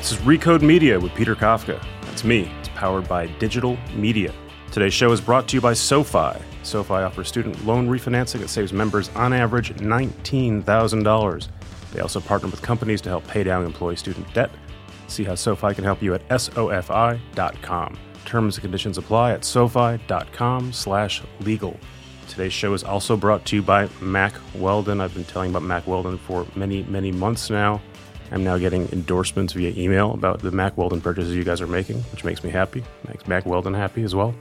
This is Recode Media with Peter Kafka. That's me. It's powered by digital media. Today's show is brought to you by SoFi. SoFi offers student loan refinancing that saves members on average $19,000. They also partner with companies to help pay down employee student debt. See how SoFi can help you at sofi.com. Terms and conditions apply at sofi.com slash legal. Today's show is also brought to you by Mack Weldon. I've been telling about Mack Weldon for many, many months now. I'm now getting endorsements via email about the Mack Weldon purchases you guys are making, which makes me happy. Makes Mack Weldon happy as well.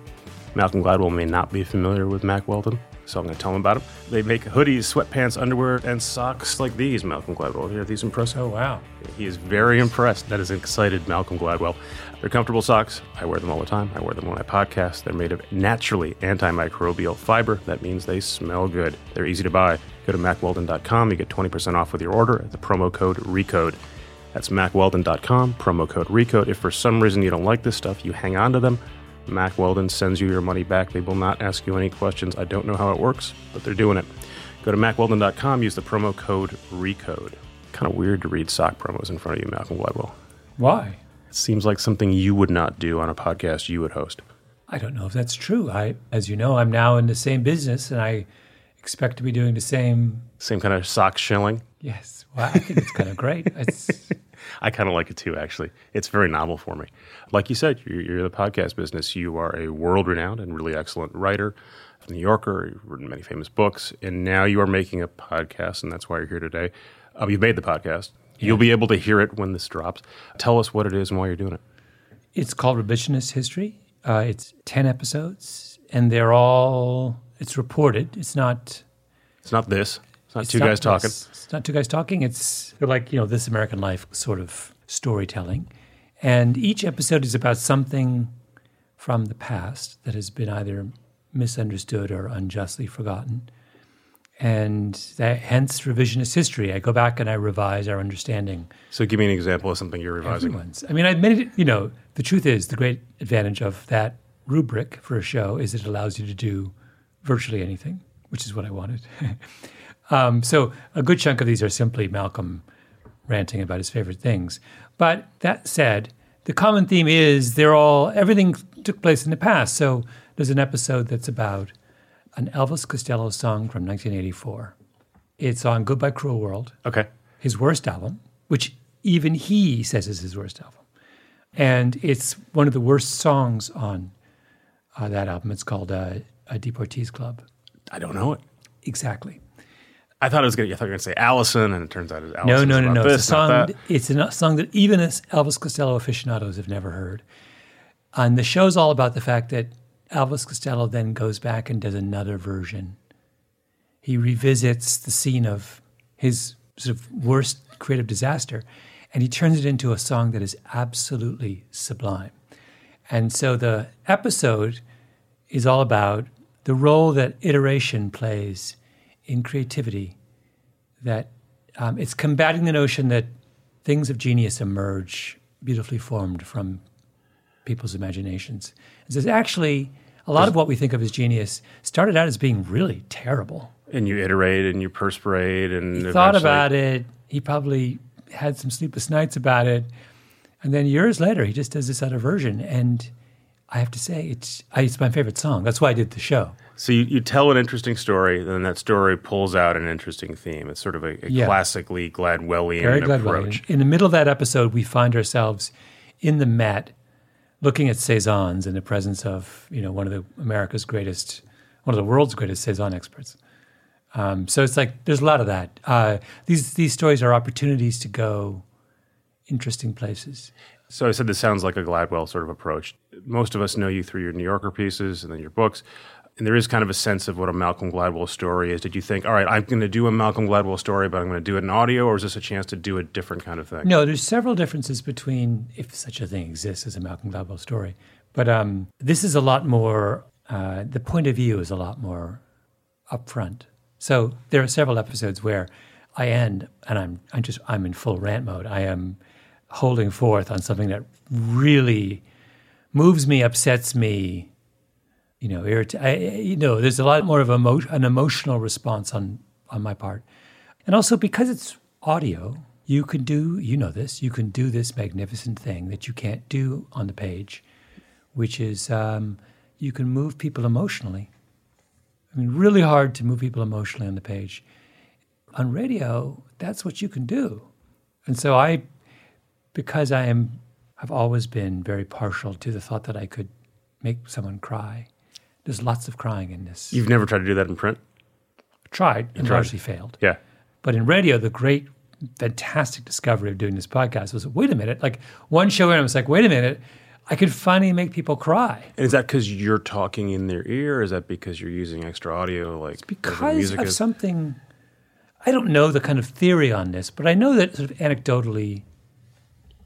Malcolm Gladwell may not be familiar with Mack Weldon, so I'm going to tell him about them. They make hoodies, sweatpants, underwear, and socks like these, Malcolm Gladwell. Are these impressed? Oh, wow. He is very impressed. That is excited Malcolm Gladwell. They're comfortable socks. I wear them all the time. I wear them when I podcast. They're made of naturally antimicrobial fiber. That means they smell good. They're easy to buy. Go to mackweldon.com. You get 20% off with your order at the promo code RECODE. That's mackweldon.com, promo code RECODE. If for some reason you don't like this stuff, you hang on to them. Mack Weldon sends you your money back. They will not ask you any questions. I don't know how it works, but they're doing it. Go to mackweldon.com, use the promo code RECODE. Kind of weird to read sock promos in front of you, Malcolm Gladwell. Why? It seems like something you would not do on a podcast you would host. I don't know if that's true. I, as you know, I'm now in the same business, and I expect to be doing the same. Same kind of sock shilling. Yes, well, I think it's kind of great. It's, I kind of like it too, actually. It's very novel for me. Like you said, you're, you're in the podcast business. You are a world renowned and really excellent writer, New Yorker, you've written many famous books, and now you are making a podcast, and that's why you're here today. Um, you've made the podcast. You'll be able to hear it when this drops. Tell us what it is and why you're doing it. it's called Revisionist History. Uh, it's 10 episodes, and they're all, it's reported. It's not. It's not this. It's not it's two not guys talking. It's not two guys talking. It's like, you know, This American Life sort of storytelling. And each episode is about something from the past that has been either misunderstood or unjustly forgotten. And that, hence revisionist history. I go back and I revise our understanding. So give me an example of something you're revising. Everyone's. I mean, I admit it, you know, the truth is the great advantage of that rubric for a show is it allows you to do virtually anything, which is what I wanted. um, so a good chunk of these are simply Malcolm ranting about his favorite things. But that said, the common theme is they're all, everything took place in the past. So there's an episode that's about an Elvis Costello song from 1984. It's on Goodbye Cruel World Okay. his worst album, which even he says is his worst album. And it's one of the worst songs on uh, that album. It's called uh, a Deportees Club. I don't know it. Exactly. I thought it was gonna. I thought you were gonna say Alison, and it turns out it's Alison. No, no, no, no. This, It's a song. It's a song that even Elvis Costello aficionados have never heard. And the show's all about the fact that Elvis Costello then goes back and does another version. He revisits the scene of his sort of worst creative disaster, and he turns it into a song that is absolutely sublime. And so the episode is all about the role that iteration plays in creativity that um, it's combating the notion that things of genius emerge beautifully formed from people's imaginations. It says actually, a lot of what we think of as genius started out as being really terrible. And you iterate and you perspirate and He thought about it. He probably had some sleepless nights about it, and then years later, he just does this other version. And I have to say, it's it's my favorite song. That's why I did the show. So you, you tell an interesting story, and then that story pulls out an interesting theme. It's sort of a, a Yeah. classically Gladwellian Very approach. In the middle of that episode, we find ourselves in the Met, looking at Cézannes in the presence of you know one of the America's greatest, one of the world's greatest Cézanne experts. Um, so it's like there's a lot of that. Uh, these these stories are opportunities to go interesting places. So I said this sounds like a Gladwell sort of approach. Most of us know you through your New Yorker pieces and then your books. And there is kind of a sense of what a Malcolm Gladwell story is. Did you think, all right, I'm going to do a Malcolm Gladwell story, but I'm going to do it in audio, or is this a chance to do a different kind of thing? No, there's several differences between if such a thing exists as a Malcolm Gladwell story. But um, this is a lot more. Uh, the point of view is a lot more upfront. So there are several episodes where I end and I'm I'm just I'm in full rant mode. I am holding forth on something that really moves me, upsets me. You know, irrit- I, you know, there's a lot more of emo- an emotional response on on my part, and also because it's audio, you can do, you know this, you can do this magnificent thing that you can't do on the page, which is um, you can move people emotionally. I mean, really hard to move people emotionally on the page. On radio, that's what you can do. And so I, because I am, I've always been very partial to the thought that I could make someone cry. There's lots of crying in this. You've never tried to do that in print? tried and tried. largely failed. Yeah. But in radio, the great, fantastic discovery of doing this podcast was wait a minute. Like one show, and I was like, wait a minute, I could finally make people cry. And is that because you're talking in their ear? Or is that because you're using extra audio? Like whatever Because music of is? something, I don't know the kind of theory on this, but I know that sort of anecdotally,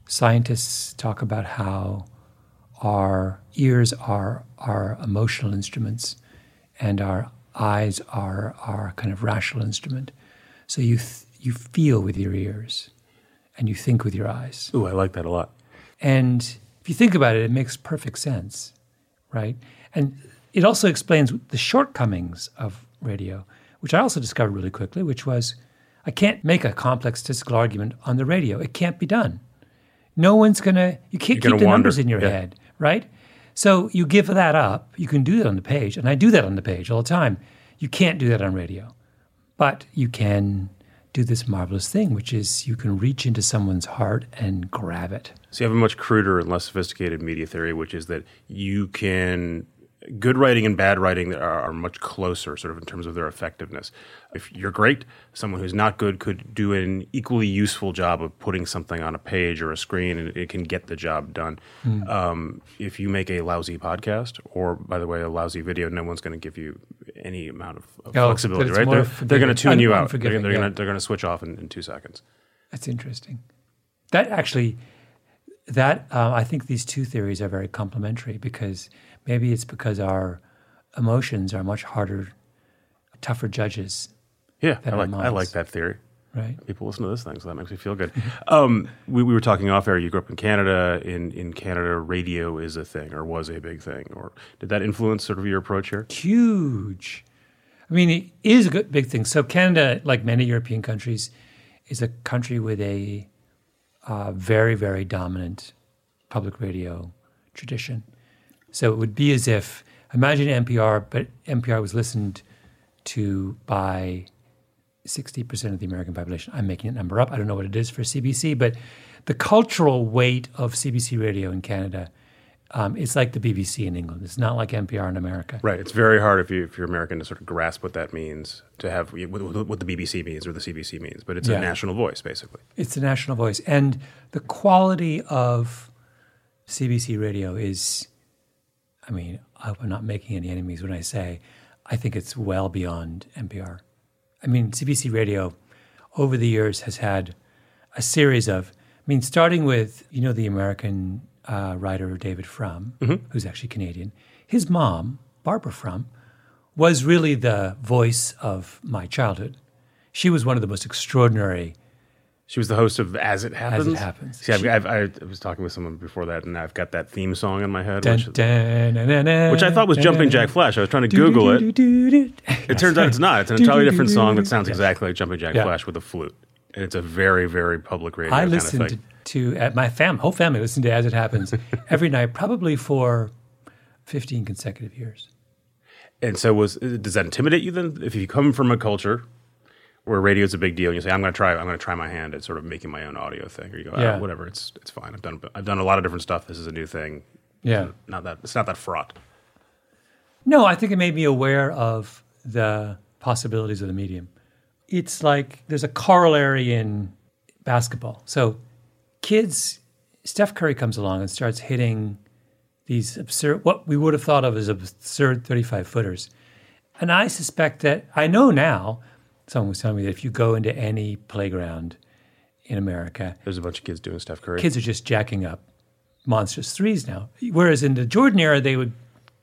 scientists talk about how our ears are our emotional instruments and our eyes are our kind of rational instrument. So you, th- you feel with your ears and you think with your eyes. Ooh, I like that a lot. And if you think about it, it makes perfect sense, right? And it also explains the shortcomings of radio, which I also discovered really quickly, which was I can't make a complex statistical argument on the radio. It can't be done. No one's going to, you can't You're keep the wander, numbers in your yeah. head, right? So you give that up. You can do that on the page, and I do that on the page all the time. You can't do that on radio, but you can do this marvelous thing, which is you can reach into someone's heart and grab it. So you have a much cruder and less sophisticated media theory, which is that you can good writing and bad writing are, are much closer, sort of in terms of their effectiveness. If you're great, someone who's not good could do an equally useful job of putting something on a page or a screen, and it can get the job done. Um, if you make a lousy podcast, or by the way, a lousy video, no one's going to give you any amount of, of Oh, flexibility, right? They're, they're going to tune you out. They're, they're yeah. going to they're going to switch off in, in two seconds. That's interesting. That actually, that uh, I think these two theories are very complementary because maybe it's because our emotions are much harder, tougher judges, Yeah, I like I like that theory. right? people listen to this thing, so that makes me feel good. um, we, we were talking off air. You grew up in Canada. In in Canada, radio is a thing, or was a big thing. Or did that influence sort of your approach here? Huge. I mean, it is a good, big thing. So Canada, like many European countries, is a country with a uh, very, very dominant public radio tradition. So it would be as if imagine NPR, but NPR was listened to by 60% of the American population. I'm making that number up. I don't know what it is for CBC, but the cultural weight of CBC radio in Canada, um, it's like the BBC in England. It's not like NPR in America. Right. It's very hard if you if you're American to sort of grasp what that means to have what, the BBC means or the CBC means, but it's Yeah. a national voice basically. It's a national voice. And the quality of CBC radio is, I mean, I hope I'm not making any enemies when I say I think it's well beyond NPR. I mean, CBC radio over the years has had a series of, I mean, starting with, you know, the American uh, writer David Frum, who's actually Canadian. His mom, Barbara Frum, was really the voice of my childhood. She was one of the most extraordinary She was the host of As It Happens. Happens. See, I've, I've, I was talking with someone before that, and I've got that theme song in my head, Dun, which, dun, dun, which I thought was Jumping Jack Flash. I was trying to Google it. It turns out it's not. It's an entirely different song that sounds exactly like Jumping Jack Yeah. Flash with a flute. And it's a very, very public radio I kind listened of to, to at my fam whole family listened to As It Happens every night, probably for fifteen consecutive years. And so, was does that intimidate you then? If you come from a culture where radio is a big deal, and you say, "I'm going to try, I'm going to try my hand at sort of making my own audio thing," or you go, "Ah, Yeah. "Whatever, it's it's fine. I've done I've done a lot of different stuff. This is a new thing. Yeah. Not that it's not that fraught." No, I think it made me aware of the possibilities of the medium. It's like there's a corollary in basketball. So, kids, Steph Curry comes along and starts hitting these absurd, what we would have thought of as absurd 35 footers. And I suspect that, I know now, someone was telling me that if you go into any playground in America, There's a bunch of kids doing Steph Curry. kids are just jacking up monstrous threes now. Whereas in the Jordan era, they would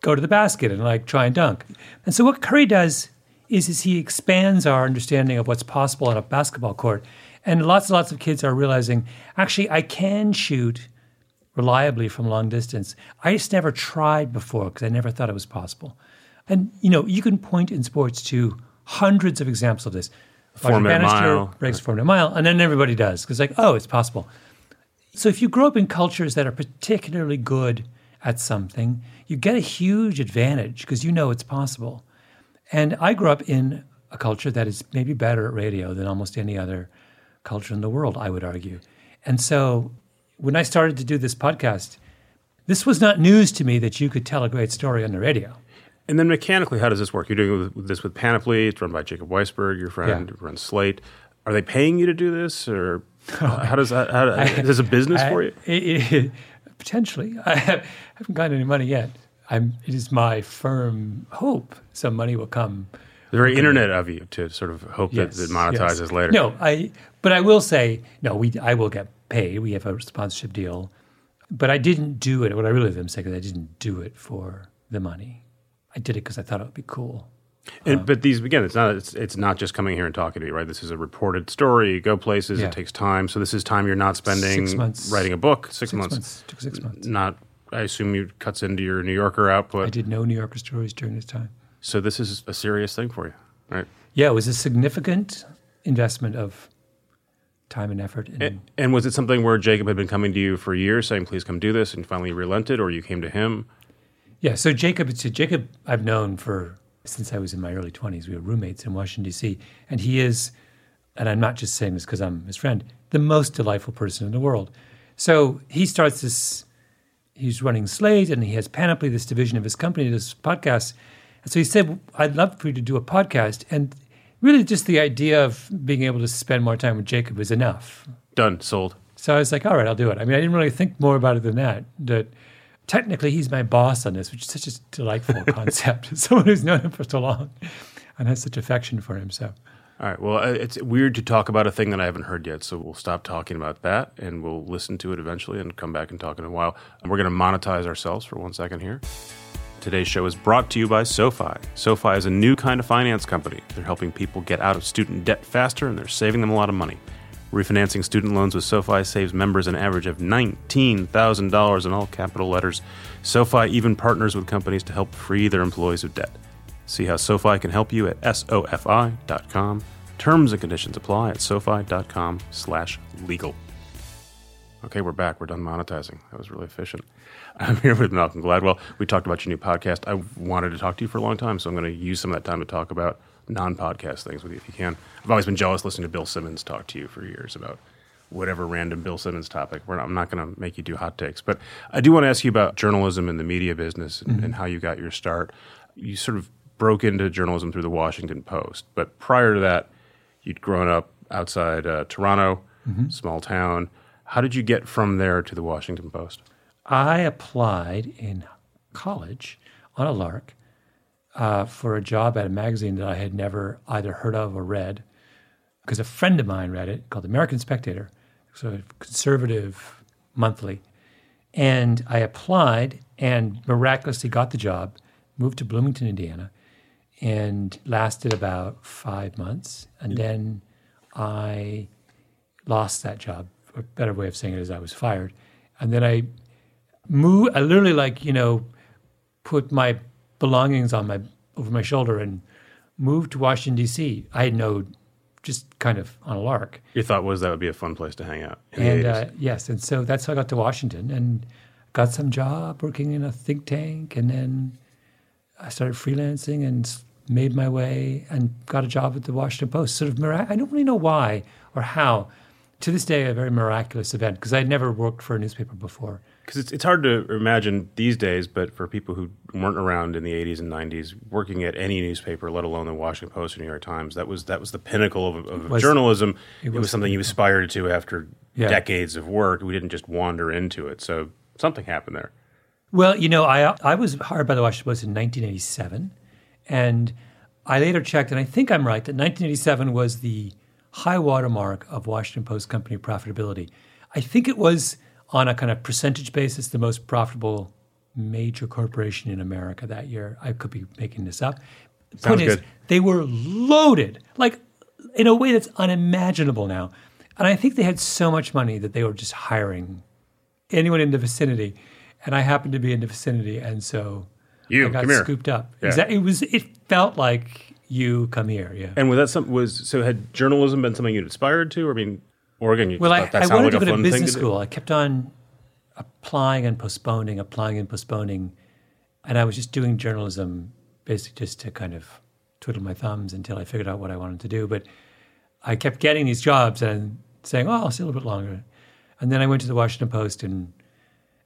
go to the basket and like try and dunk. And so what Curry does is, is he expands our understanding of what's possible on a basketball court. And lots and lots of kids are realizing, actually, I can shoot reliably from long distance. I just never tried before because I never thought it was possible. And you know, you can point in sports to hundreds of examples of this. Four minute mile. breaks four minute mile, and then everybody does because like, oh, it's possible. So if you grow up in cultures that are particularly good at something, you get a huge advantage because you know it's possible. And I grew up in a culture that is maybe better at radio than almost any other culture in the world, I would argue. And so when I started to do this podcast, this was not news to me that you could tell a great story on the radio. And then mechanically, how does this work? You're doing this with Panoply. It's run by Jacob Weisberg, your friend, Yeah. who runs Slate. Are they paying you to do this, or oh, how does that? How, is this a business I- for you? it- it- potentially. I have, haven't gotten any money yet. I'm, it is my firm hope some money will come. The very internet of you to sort of hope Yes, that it monetizes yes. later. No, I. But I will say no. We I will get paid. We have a sponsorship deal, but I didn't do it. What I really am saying is I didn't do it for the money. I did it because I thought it would be cool. And, um, but these again, it's not it's, it's not just coming here and talking to me, right? This is a reported story. You go places. Yeah. It takes time. So this is time you're not spending Six months. writing a book. Six, Six months. months. Took six months. Not. I assume you cuts into your New Yorker output. I did no New Yorker stories during this time. So this is a serious thing for you, right? Yeah, it was a significant investment of time and effort. And, And, and was it something where Jacob had been coming to you for years, saying, "Please come do this," and finally you relented, or you came to him? Yeah, so Jacob, so Jacob, I've known for since I was in my early twenties. We were roommates in Washington D.C., and he is, and I'm not just saying this because I'm his friend, the most delightful person in the world. So he starts this. He's running Slate, and he has Panoply, this division of his company, this podcast. And so he said, "I'd love for you to do a podcast." And really, just the idea of being able to spend more time with Jacob was enough. Done. Sold. So I was like, all right, I'll do it. I mean, I didn't really think more about it than that. That technically he's my boss on this, which is such a delightful concept. Someone who's known him for so long and has such affection for him. So All right. Well, uh, it's weird to talk about a thing that I haven't heard yet, so we'll stop talking about that, and we'll listen to it eventually, and come back and talk in a while. And we're going to monetize ourselves for one second here. Today's show is brought to you by SoFi. SoFi is a new kind of finance company. They're helping people get out of student debt faster, and they're saving them a lot of money. Refinancing student loans with SoFi saves members an average of $19,000 in all capital letters. SoFi even partners with companies to help free their employees of debt. See how SoFi can help you at sofi.com. Terms and conditions apply at sofi.com slash legal. Okay, we're back. We're done monetizing. That was really efficient. I'm here with Malcolm Gladwell. We talked about your new podcast. I wanted to talk to you for a long time, so I'm going to use some of that time to talk about non-podcast things with you if you can. I've always been jealous listening to Bill Simmons talk to you for years about whatever random Bill Simmons topic. We're not, I'm not going to make you do hot takes, but I do want to ask you about journalism and the media business and, and how you got your start. You sort of broke into journalism through the Washington Post, but prior to that, you'd grown up outside uh, Toronto, small town. How did you get from there to the Washington Post? I applied in college on a lark uh, for a job at a magazine that I had never either heard of or read because a friend of mine read it called American Spectator, so conservative monthly. And I applied and miraculously got the job, moved to Bloomington, Indiana, and lasted about five months. And then I lost that job. A better way of saying it is I was fired. And then I moved, I literally like, you know, put my belongings on my over my shoulder and moved to Washington D.C. I had no, just kind of on a lark. Your thought was that would be a fun place to hang out. And the 80s. uh, yes, and so that's how I got to Washington and got some job working in a think tank, and then I started freelancing and made my way and got a job at the Washington Post. Sort of, mirac- I don't really know why or how. To this day, a very miraculous event because I'd never worked for a newspaper before. Because it's, it's hard to imagine these days, but for people who weren't around in the 80s and 90s, working at any newspaper, let alone the Washington Post or New York Times, that was that was the pinnacle of, of was- journalism. It it was, was something you aspired to after Yeah. decades of work. We didn't just wander into it. So something happened there. Well, you know, I I was hired by the Washington Post in 1987, and I later checked, and I think I'm right that 1987 was the high watermark of Washington Post company profitability. I think it was on a kind of percentage basis the most profitable major corporation in America that year. I could be making this up. Sounds Point is, good. they were loaded, like in a way that's unimaginable now. And I think they had so much money that they were just hiring anyone in the vicinity. And I happened to be in the vicinity, and so You, I got scooped up. Yeah. Exactly. It was. It felt like you come here. Yeah. And was that some was so had journalism been something you'd aspired to? Or I mean, Oregon. You well, I, I wanted like to go to business school. I kept on applying and postponing, applying and postponing, and I was just doing journalism basically just to kind of twiddle my thumbs until I figured out what I wanted to do. But I kept getting these jobs and saying, "Oh, I'll stay a little bit longer," and then I went to the Washington Post and.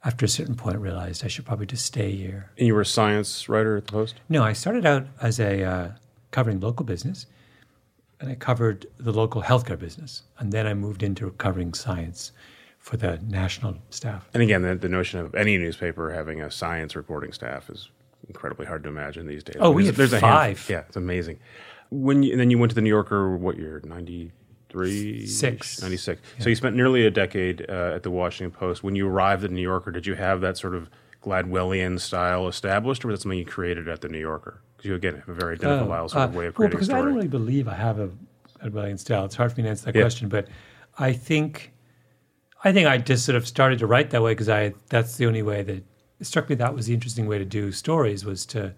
After a certain point, realized I should probably just stay here. And you were a science writer at the Post. No, I started out as a uh, covering local business, and I covered the local healthcare business, and then I moved into covering science for the national staff. And again, the, the notion of any newspaper having a science reporting staff is incredibly hard to imagine these days. Oh, we There's- had a hand- five. yeah, it's amazing. When you, and then you went to the New Yorker. What year? Ninety three. Six. Ninety six. So you spent nearly a decade uh, at the Washington Post. When you arrived at the New Yorker, did you have that sort of Gladwellian style established, or was that something you created at the New Yorker? Because you again have a very identifiable sort of way of creating well, because I don't really believe I have a Gladwellian style. It's hard for me to answer that Yeah. question, but I think I think I just sort of started to write that way because I that's the only way that it struck me that was the interesting way to do stories was to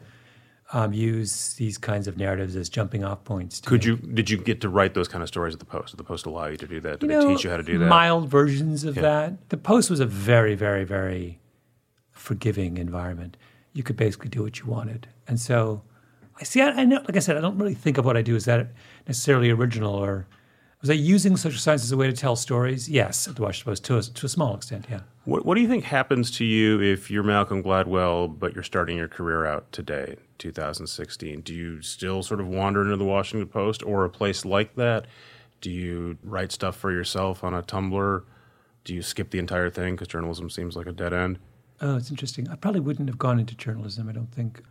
um, use these kinds of narratives as jumping off points. To Could make- you did you get to write those kind of stories at the Post? Did the Post allow you to do that? Did you they know, teach you how to do that? Mild versions of that. The Post was a very, very, very forgiving environment. You could basically do what you wanted, and so I see. I, I know, like I said, I don't really think of what I do as that necessarily original or. Was I using social science as a way to tell stories? Yes, at the Washington Post, to a, to a small extent, yeah. What, what do you think happens to you if you're Malcolm Gladwell, but you're starting your career out today, 2016? Do you still sort of wander into the Washington Post or a place like that? Do you write stuff for yourself on a Tumblr? Do you skip the entire thing because journalism seems like a dead end? Oh, it's interesting. I probably wouldn't have gone into journalism. I don't think.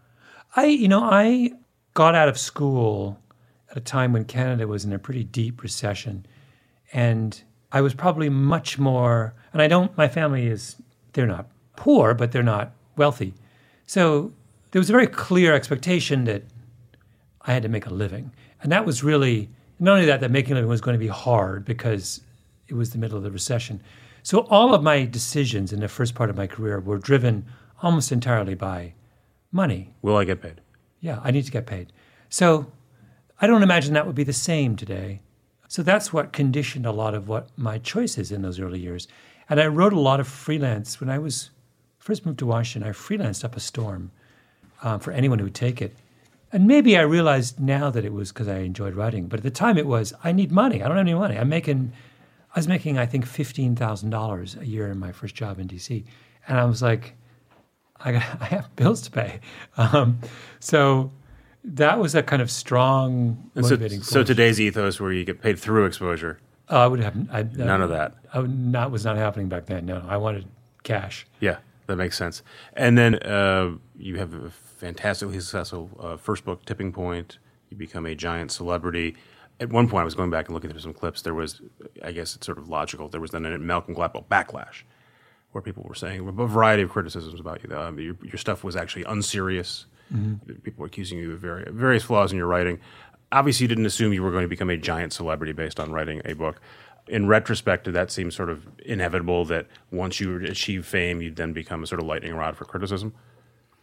I, you know, I got out of school at a time when Canada was in a pretty deep recession, and I was probably much more. And I don't. My family is. They're not poor, but they're not wealthy. So there was a very clear expectation that I had to make a living, and that was really not only that that making a living was going to be hard because it was the middle of the recession. So all of my decisions in the first part of my career were driven almost entirely by money. Will I get paid? Yeah, I need to get paid. So I don't imagine that would be the same today. So that's what conditioned a lot of what my choices in those early years. And I wrote a lot of freelance when I was first moved to Washington. I freelanced up a storm um, for anyone who would take it. And maybe I realized now that it was because I enjoyed writing, but at the time it was I need money. I don't have any money. I'm making, I was making I think fifteen thousand dollars a year in my first job in DC, and I was like, I got, I have bills to pay. Um, so that was a kind of strong And so, motivating so force. today's ethos, where you get paid through exposure, Oh, I would have I, none of that. I would not was not happening back then. No, I wanted cash. Yeah, that makes sense. And then uh, you have a fantastically successful uh, first book, Tipping Point. You become a giant celebrity. At one point, I was going back and looking through some clips. There was, I guess it's sort of logical. There was then a Malcolm Gladwell backlash, where people were saying a variety of criticisms about you. Um, your, your stuff was actually unserious. People were accusing you of very, various flaws in your writing. Obviously, you didn't assume you were going to become a giant celebrity based on writing a book. In retrospect, did that seem sort of inevitable that once you achieve fame, you'd then become a sort of lightning rod for criticism?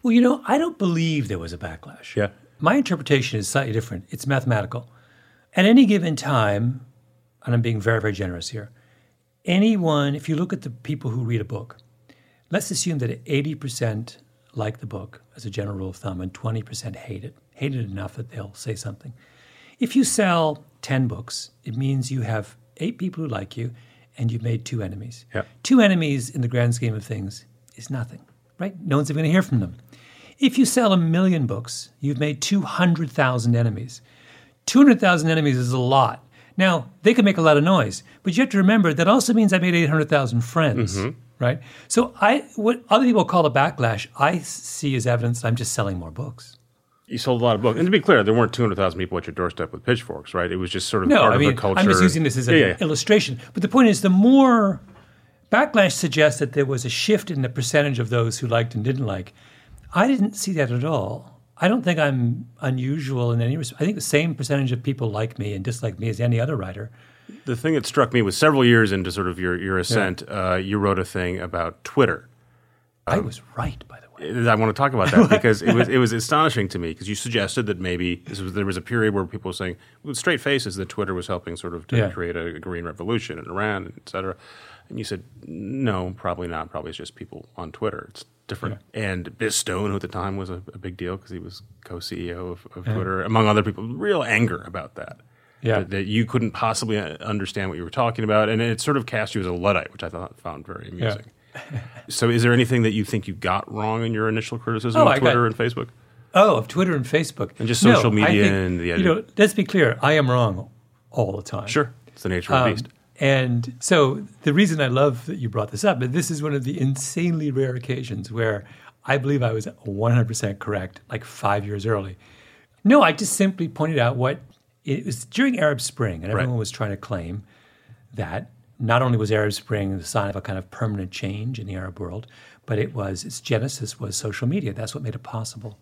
Well, you know, I don't believe there was a backlash. Yeah. My interpretation is slightly different. It's mathematical. At any given time, and I'm being very, very generous here, anyone, if you look at the people who read a book, let's assume that 80% like the book as a general rule of thumb and 20% hate it, hate it enough that they'll say something. If you sell 10 books, it means you have eight people who like you and you've made two enemies. Yeah. Two enemies in the grand scheme of things is nothing, right? No one's ever going to hear from them. If you sell a million books, you've made 200,000 enemies. 200,000 enemies is a lot. Now, they can make a lot of noise, but you have to remember that also means I made 800,000 friends, mm-hmm. right? So I what other people call a backlash, I see as evidence that I'm just selling more books. You sold a lot of books. And to be clear, there weren't 200,000 people at your doorstep with pitchforks, right? It was just sort of No, part I of the culture. I'm just using this as an Yeah, yeah. illustration. But the point is, the more backlash suggests that there was a shift in the percentage of those who liked and didn't like. I didn't see that at all. I don't think I'm unusual in any respect. I think the same percentage of people like me and dislike me as any other writer. The thing that struck me was several years into sort of your, your ascent, uh, you wrote a thing about Twitter I was right, by the way. I want to talk about that because it was it was astonishing to me because you suggested that maybe this was there was a period where people were saying with straight faces that Twitter was helping sort of to Yeah. create a, green revolution in Iran, et cetera. And you said no, probably not. Probably it's just people on Twitter. It's different. And Biz Stone, who at the time was a, a big deal because he was co-CEO of, of Twitter, among other people, real anger about that. Yeah. That, that you couldn't possibly uh, understand what you were talking about, and it sort of cast you as a luddite, which I thought found very amusing. so, is there anything that you think you got wrong in your initial criticism Oh, of I got- Twitter and Facebook? Oh, of Twitter and Facebook. And just No, social I media think- and the You know, let's be clear. I am wrong all the time. Sure, it's the nature of the Um, beast. and so the reason I love that you brought this up, but this is one of the insanely rare occasions where I believe I was 100% correct, like five years early. No, I just simply pointed out what it was during Arab Spring, and everyone was trying to claim that not only was Arab Spring the sign of a kind of permanent change in the Arab world, but it was its genesis was social media. That's what made it possible.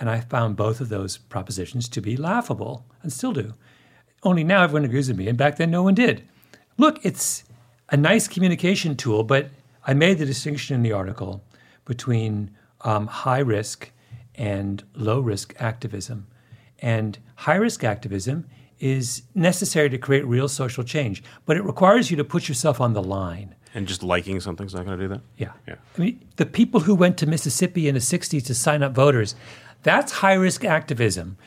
And I found both of those propositions to be laughable and still do. Only now everyone agrees with me, and back then no one did. Look, it's a nice communication tool, but I made the distinction in the article between um, high risk and low risk activism. And high risk activism is necessary to create real social change, but it requires you to put yourself on the line. And just liking something's not going to do that. Yeah. Yeah. I mean, the people who went to Mississippi in the 60s to sign up voters, that's high risk activism.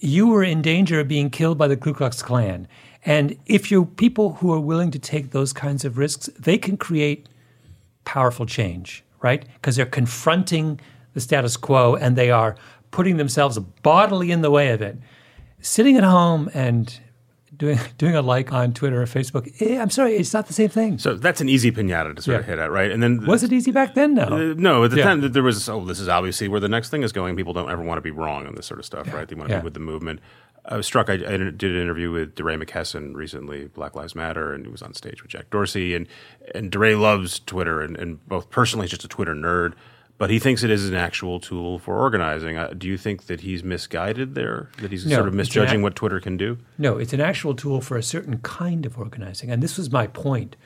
You were in danger of being killed by the Ku Klux Klan. And if you're people who are willing to take those kinds of risks, they can create powerful change, right? Because they're confronting the status quo and they are putting themselves bodily in the way of it. Sitting at home and doing doing a like on Twitter or Facebook, eh, I'm sorry, it's not the same thing. So that's an easy pinata to sort of hit at, right? And then Was it easy back then? No. Uh, no, at the Yeah. time there was, oh, this is obviously where the next thing is going. People don't ever want to be wrong on this sort of stuff, right? They want to Yeah. be with the movement. I was struck. I, I did an interview with DeRay McKesson recently, Black Lives Matter, and he was on stage with Jack Dorsey. And and DeRay loves Twitter, and, and both personally, he's just a Twitter nerd, but he thinks it is an actual tool for organizing. Uh, do you think that he's misguided there? That he's No, sort of misjudging what Twitter can do? No, it's an actual tool for a certain kind of organizing. And this was my point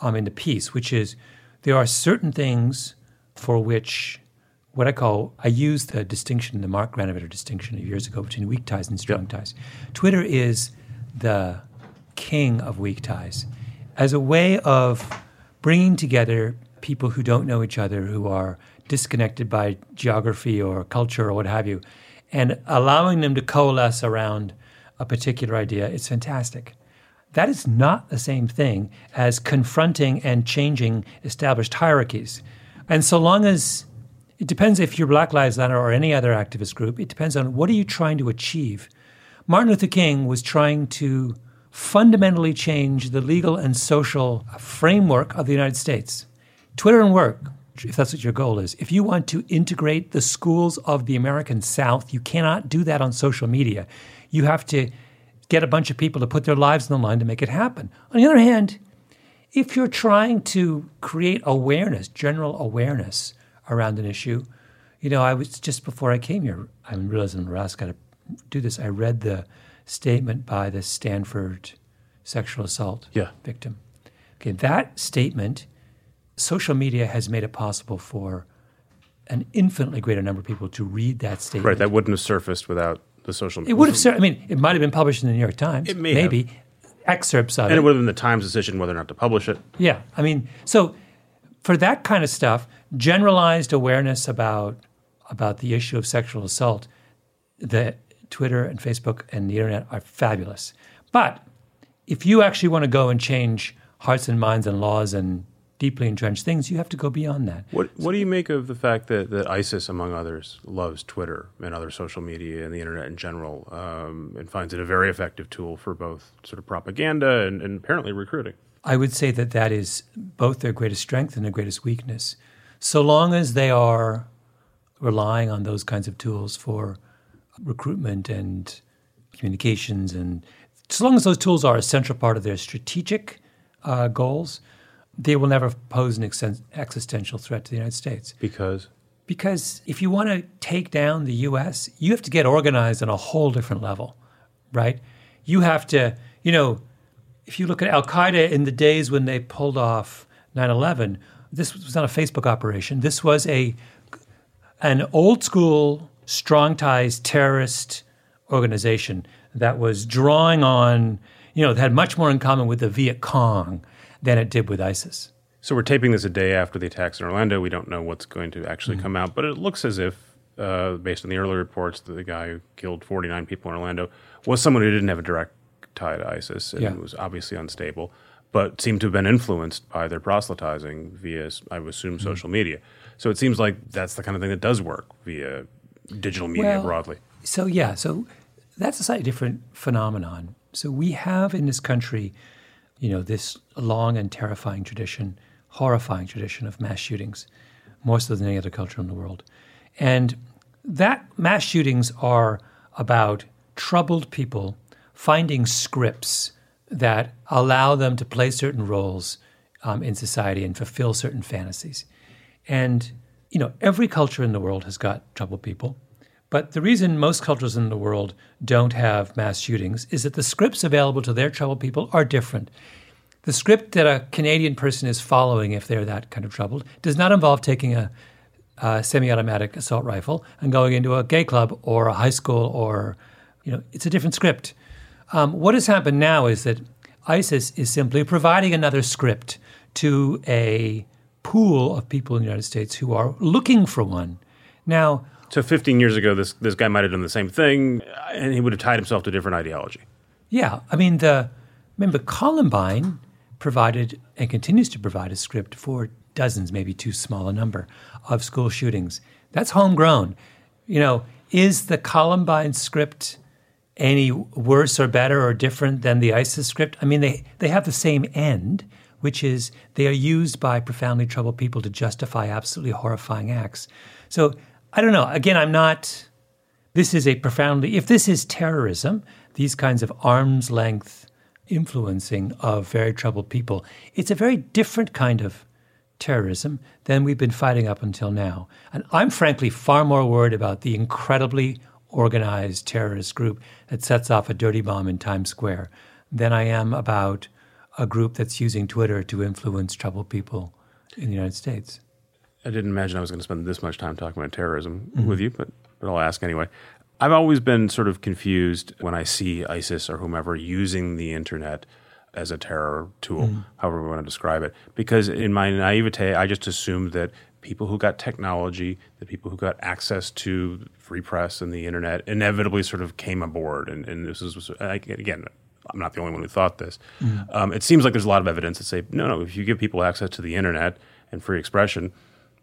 um, in the piece, which is there are certain things for which what I call, I used the distinction, the Mark Granovetter distinction of years ago between weak ties and strong ties. Twitter is the king of weak ties as a way of bringing together people who don't know each other, who are disconnected by geography or culture or what have you, and allowing them to coalesce around a particular idea. It's fantastic. That is not the same thing as confronting and changing established hierarchies. And so long as it depends if you're Black Lives Matter or any other activist group, it depends on what are you trying to achieve. Martin Luther King was trying to fundamentally change the legal and social framework of the United States. Twitter and work, if that's what your goal is. If you want to integrate the schools of the American South, you cannot do that on social media. You have to get a bunch of people to put their lives on the line to make it happen. On the other hand, if you're trying to create awareness, general awareness around an issue, you know, I was just before I came here, I realized I'm got to do this. I read the statement by the Stanford sexual assault Yeah. victim. Okay, that statement, social media has made it possible for an infinitely greater number of people to read that statement. Right. That wouldn't have surfaced without the social media. it would have. cer- I mean, it might have been published in the New York Times. It may maybe excerpts of And it would have been the Times decision whether or not to publish it. Yeah, I mean, so for that kind of stuff, generalized awareness about about the issue of sexual assault, the Twitter and Facebook and the internet are fabulous. But if you actually want to go and change hearts and minds and laws and deeply entrenched things, you have to go beyond that. What What do you make of the fact that, that ISIS, among others, loves Twitter and other social media and the internet in general, um, and finds it a very effective tool for both sort of propaganda and, and apparently recruiting? I would say that that is both their greatest strength and their greatest weakness. So long as they are relying on those kinds of tools for recruitment and communications, and so long as those tools are a central part of their strategic uh, goals, they will never pose an exen- existential threat to the United States. Because Because if you want to take down the US, you have to get organized on a whole different level, right? You have to, you know, if you look at Al Qaeda in the days when they pulled off 9 11, this was not a Facebook operation. This was a an old school strong ties terrorist organization that was drawing on, you know, that had much more in common with the Viet Cong than it did with ISIS. So we're taping this a day after the attacks in Orlando. We don't know what's going to actually mm-hmm. come out, but it looks as if, uh, based on the early reports, that the guy who killed 49 people in Orlando was someone who didn't have a direct tie to ISIS and yeah. was obviously unstable, but seemed to have been influenced by their proselytizing via, I would assume, mm-hmm. social media. So it seems like that's the kind of thing that does work via digital media well, broadly. So yeah, so that's a slightly different phenomenon. So we have in this country, you know, this long and terrifying tradition, horrifying tradition of mass shootings, more so than any other culture in the world. And that mass shootings are about troubled people finding scripts that allow them to play certain roles um, in society and fulfill certain fantasies. And, you know, every culture in the world has got troubled people. But the reason most cultures in the world don't have mass shootings is that the scripts available to their troubled people are different. The script that a Canadian person is following, if they're that kind of troubled, does not involve taking a, a semi automatic assault rifle and going into a gay club or a high school or, you know, it's a different script. Um, what has happened now is that ISIS is simply providing another script to a pool of people in the United States who are looking for one. Now, so 15 years ago, this this guy might have done the same thing, and he would have tied himself to a different ideology. Yeah, I mean, the remember Columbine provided and continues to provide a script for dozens, maybe too small a number, of school shootings. That's homegrown. You know, is the Columbine script any worse or better or different than the ISIS script? I mean, they, they have the same end, which is they are used by profoundly troubled people to justify absolutely horrifying acts. So I don't know. Again, I'm not. This is a profoundly, if this is terrorism, these kinds of arm's length influencing of very troubled people, it's a very different kind of terrorism than we've been fighting up until now. And I'm frankly far more worried about the incredibly organized terrorist group that sets off a dirty bomb in Times Square than I am about a group that's using Twitter to influence troubled people in the United States. I didn't imagine I was going to spend this much time talking about terrorism mm-hmm. with you, but, but I'll ask anyway. I've always been sort of confused when I see ISIS or whomever using the internet as a terror tool, mm. however we want to describe it. Because in my naivete, I just assumed that people who got technology, the people who got access to free press and the internet, inevitably sort of came aboard. And, and this is, again, I'm not the only one who thought this. Mm. Um, it seems like there's a lot of evidence that say, no, no, if you give people access to the internet and free expression,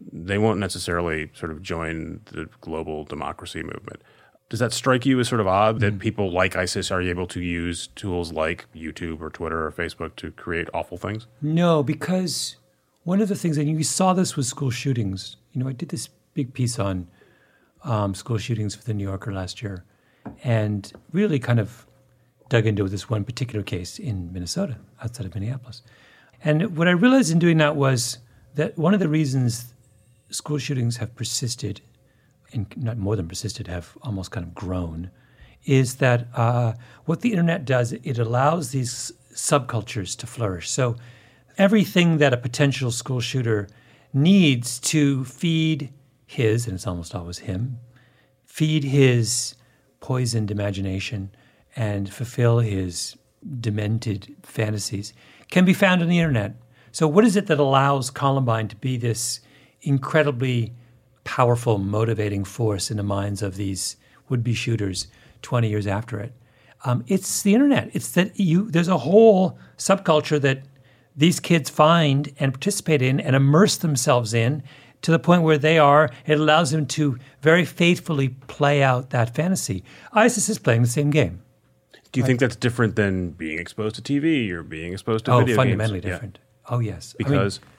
they won't necessarily sort of join the global democracy movement. Does that strike you as sort of odd that mm. people like ISIS are able to use tools like YouTube or Twitter or Facebook to create awful things? No, because one of the things, and you saw this with school shootings. You know, I did this big piece on um, school shootings for the New Yorker last year, and really kind of dug into this one particular case in Minnesota, outside of Minneapolis. And what I realized in doing that was that one of the reasons school shootings have persisted, and not more than persisted, have almost kind of grown, is that uh, what the internet does, it allows these subcultures to flourish. So everything that a potential school shooter needs to feed his, and it's almost always him, feed his poisoned imagination and fulfill his demented fantasies can be found on the internet. So, what is it that allows Columbine to be this incredibly powerful, motivating force in the minds of these would-be shooters 20 years after it. Um, it's the internet. It's that you there's a whole subculture that these kids find and participate in and immerse themselves in to the point where they are. It allows them to very faithfully play out that fantasy. ISIS is playing the same game. Do you right? think that's different than being exposed to TV or being exposed to oh, video fundamentally games? different. Yeah. Oh yes, because. I mean,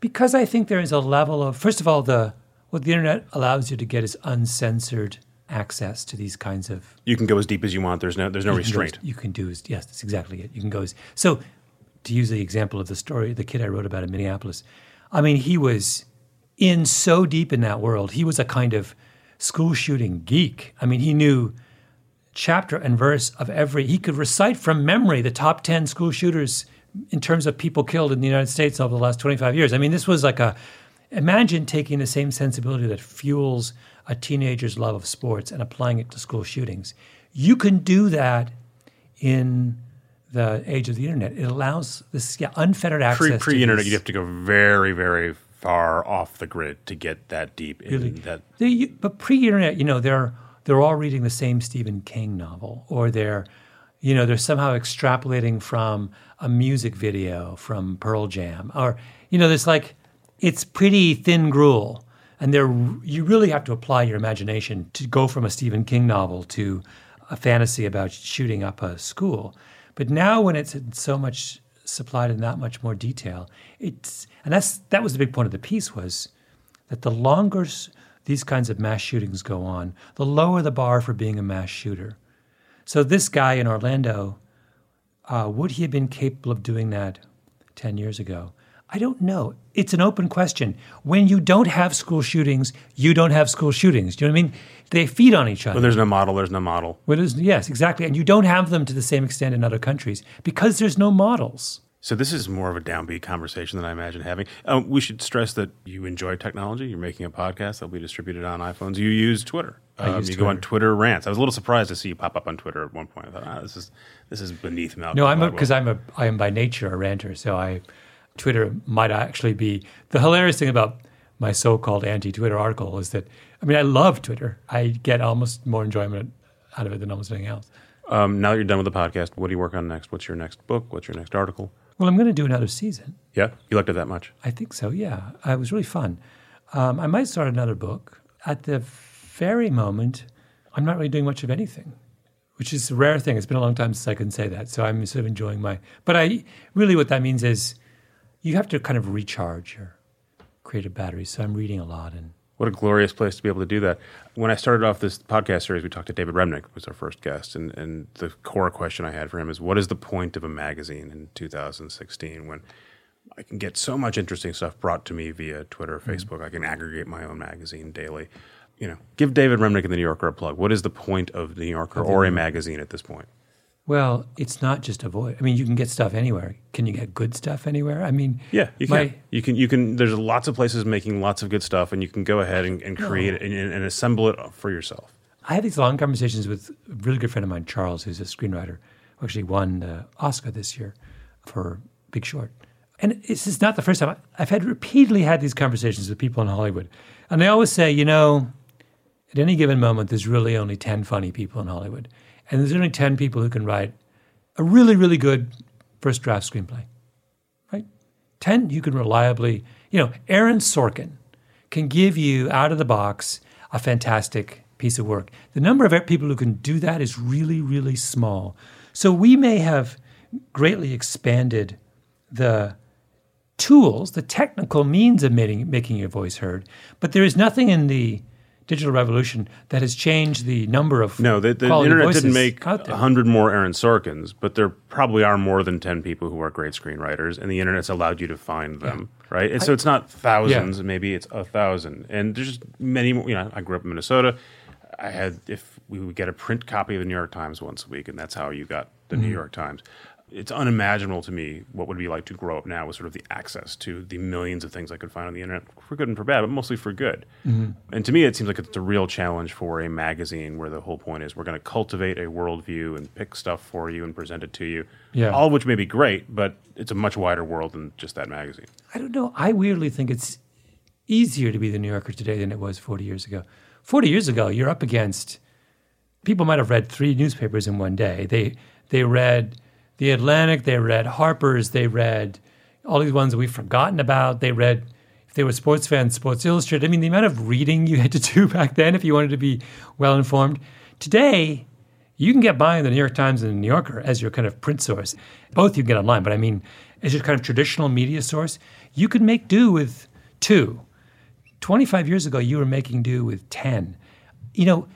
because I think there is a level of first of all the what the internet allows you to get is uncensored access to these kinds of. You can go as deep as you want. There's no there's no you restraint. Can as, you can do as yes, that's exactly it. You can go as so. To use the example of the story, the kid I wrote about in Minneapolis, I mean, he was in so deep in that world. He was a kind of school shooting geek. I mean, he knew chapter and verse of every. He could recite from memory the top ten school shooters in terms of people killed in the United States over the last 25 years. I mean, this was like a imagine taking the same sensibility that fuels a teenager's love of sports and applying it to school shootings. You can do that in the age of the internet. It allows this yeah, unfettered access. Pre pre internet, you'd have to go very very far off the grid to get that deep in Really? that. They, but pre-internet, you know, they're they're all reading the same Stephen King novel, or they're, you know, they're somehow extrapolating from a music video from Pearl Jam, or you know, there's like it's pretty thin gruel, and they're you really have to apply your imagination to go from a Stephen King novel to a fantasy about shooting up a school. But now, when it's so much supplied in that much more detail, it's and that's that was the big point of the piece was that the longer these kinds of mass shootings go on, the lower the bar for being a mass shooter. So this guy in Orlando, uh, would he have been capable of doing that 10 years ago? I don't know. It's an open question. When you don't have school shootings, you don't have school shootings. Do you know what I mean? They feed on each other. When there's no model, there's no model. Well, yes, exactly. And you don't have them to the same extent in other countries because there's no models. So this is more of a downbeat conversation than I imagine having. Um, we should stress that you enjoy technology. You're making a podcast that'll be distributed on iPhones. You use Twitter. Um, you go on Twitter. Twitter rants. I was a little surprised to see you pop up on Twitter at one point. I thought, ah, this is this is beneath Malcolm. No, I'm because I'm a I am by nature a ranter, so I Twitter might actually be the hilarious thing about my so-called anti-Twitter article is that I mean I love Twitter. I get almost more enjoyment out of it than almost anything else. Um, now that you're done with the podcast, what do you work on next? What's your next book? What's your next article? Well, I'm going to do another season. Yeah, you liked it that much? I think so. Yeah, Uh, it was really fun. Um, I might start another book. At the very moment, I'm not really doing much of anything, which is a rare thing. It's been a long time since I can say that. So I'm sort of enjoying my. But I really, what that means is, you have to kind of recharge your creative battery. So I'm reading a lot and. What a glorious place to be able to do that. When I started off this podcast series, we talked to David Remnick, who was our first guest, and, and the core question I had for him is, what is the point of a magazine in 2016 when I can get so much interesting stuff brought to me via Twitter, mm-hmm. Facebook. I can aggregate my own magazine daily. You know, give David Remnick and the New Yorker a plug. What is the point of the New Yorker or a magazine at this point? Well, it's not just a voice. I mean, you can get stuff anywhere. Can you get good stuff anywhere? I mean, Yeah, you can. My- you can. You can. There's lots of places making lots of good stuff, and you can go ahead and, and create it and, and assemble it for yourself. I had these long conversations with a really good friend of mine, Charles, who's a screenwriter, who actually won the Oscar this year for Big Short. And this is not the first time. I've had repeatedly had these conversations with people in Hollywood. And they always say, you know, at any given moment, there's really only 10 funny people in Hollywood. And there's only 10 people who can write a really, really good first draft screenplay, right? 10 you can reliably, you know, Aaron Sorkin can give you out of the box a fantastic piece of work. The number of people who can do that is really, really small. So we may have greatly expanded the tools, the technical means of making, making your voice heard, but there is nothing in the digital revolution that has changed the number of No, the, the internet didn't make a hundred more Aaron Sorkins, but there probably are more than ten people who are great screenwriters, and the internet's allowed you to find them, right? And so it's not thousands, maybe it's a thousand, and there's just many. more- You know, I grew up in Minnesota. I had if we would get a print copy of the New York Times once a week, and that's how you got the Mm-hmm. New York Times. It's unimaginable to me what would it be like to grow up now with sort of the access to the millions of things I could find on the internet for good and for bad, but mostly for good. Mm-hmm. And to me, it seems like it's a real challenge for a magazine where the whole point is we're going to cultivate a worldview and pick stuff for you and present it to you. Yeah. All of which may be great, but it's a much wider world than just that magazine. I don't know. I weirdly think it's easier to be the New Yorker today than it was 40 years ago. 40 years ago, you're up against people might have read three newspapers in one day. They they read the Atlantic, they read Harper's, they read all these ones we've forgotten about. They read if they were sports fans, Sports Illustrated. I mean, the amount of reading you had to do back then if you wanted to be well informed. Today, you can get by in the New York Times and the New Yorker as your kind of print source. Both you can get online, but I mean, as your kind of traditional media source, you can make do with two. 25 years ago, you were making do with 10. You know,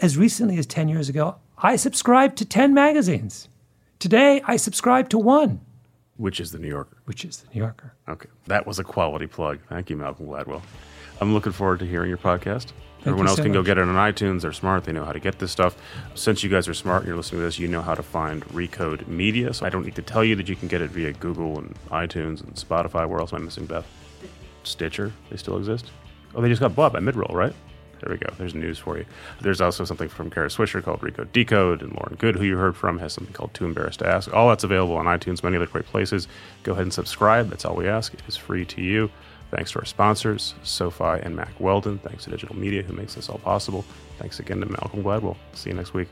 as recently as 10 years ago, I subscribed to 10 magazines. Today, I subscribe to one, Which is the New Yorker. which is the New Yorker. Okay. That was a quality plug. Thank you, Malcolm Gladwell. I'm looking forward to hearing your podcast. Everyone you else so can go much. get it on iTunes. They're smart. They know how to get this stuff. Since you guys are smart and you're listening to this, you know how to find Recode Media. So I don't need to tell you that you can get it via Google and iTunes and Spotify. Where else am I missing, Beth? Stitcher. They still exist. Oh, they just got bought by Midroll, right? There we go. There's news for you. There's also something from Kara Swisher called Recode Decode, and Lauren Goode, who you heard from, has something called Too Embarrassed to Ask. All that's available on iTunes, many other great places. Go ahead and subscribe. That's all we ask. It is free to you. Thanks to our sponsors, SoFi and Mack Weldon. Thanks to Digital Media, who makes this all possible. Thanks again to Malcolm Gladwell. See you next week.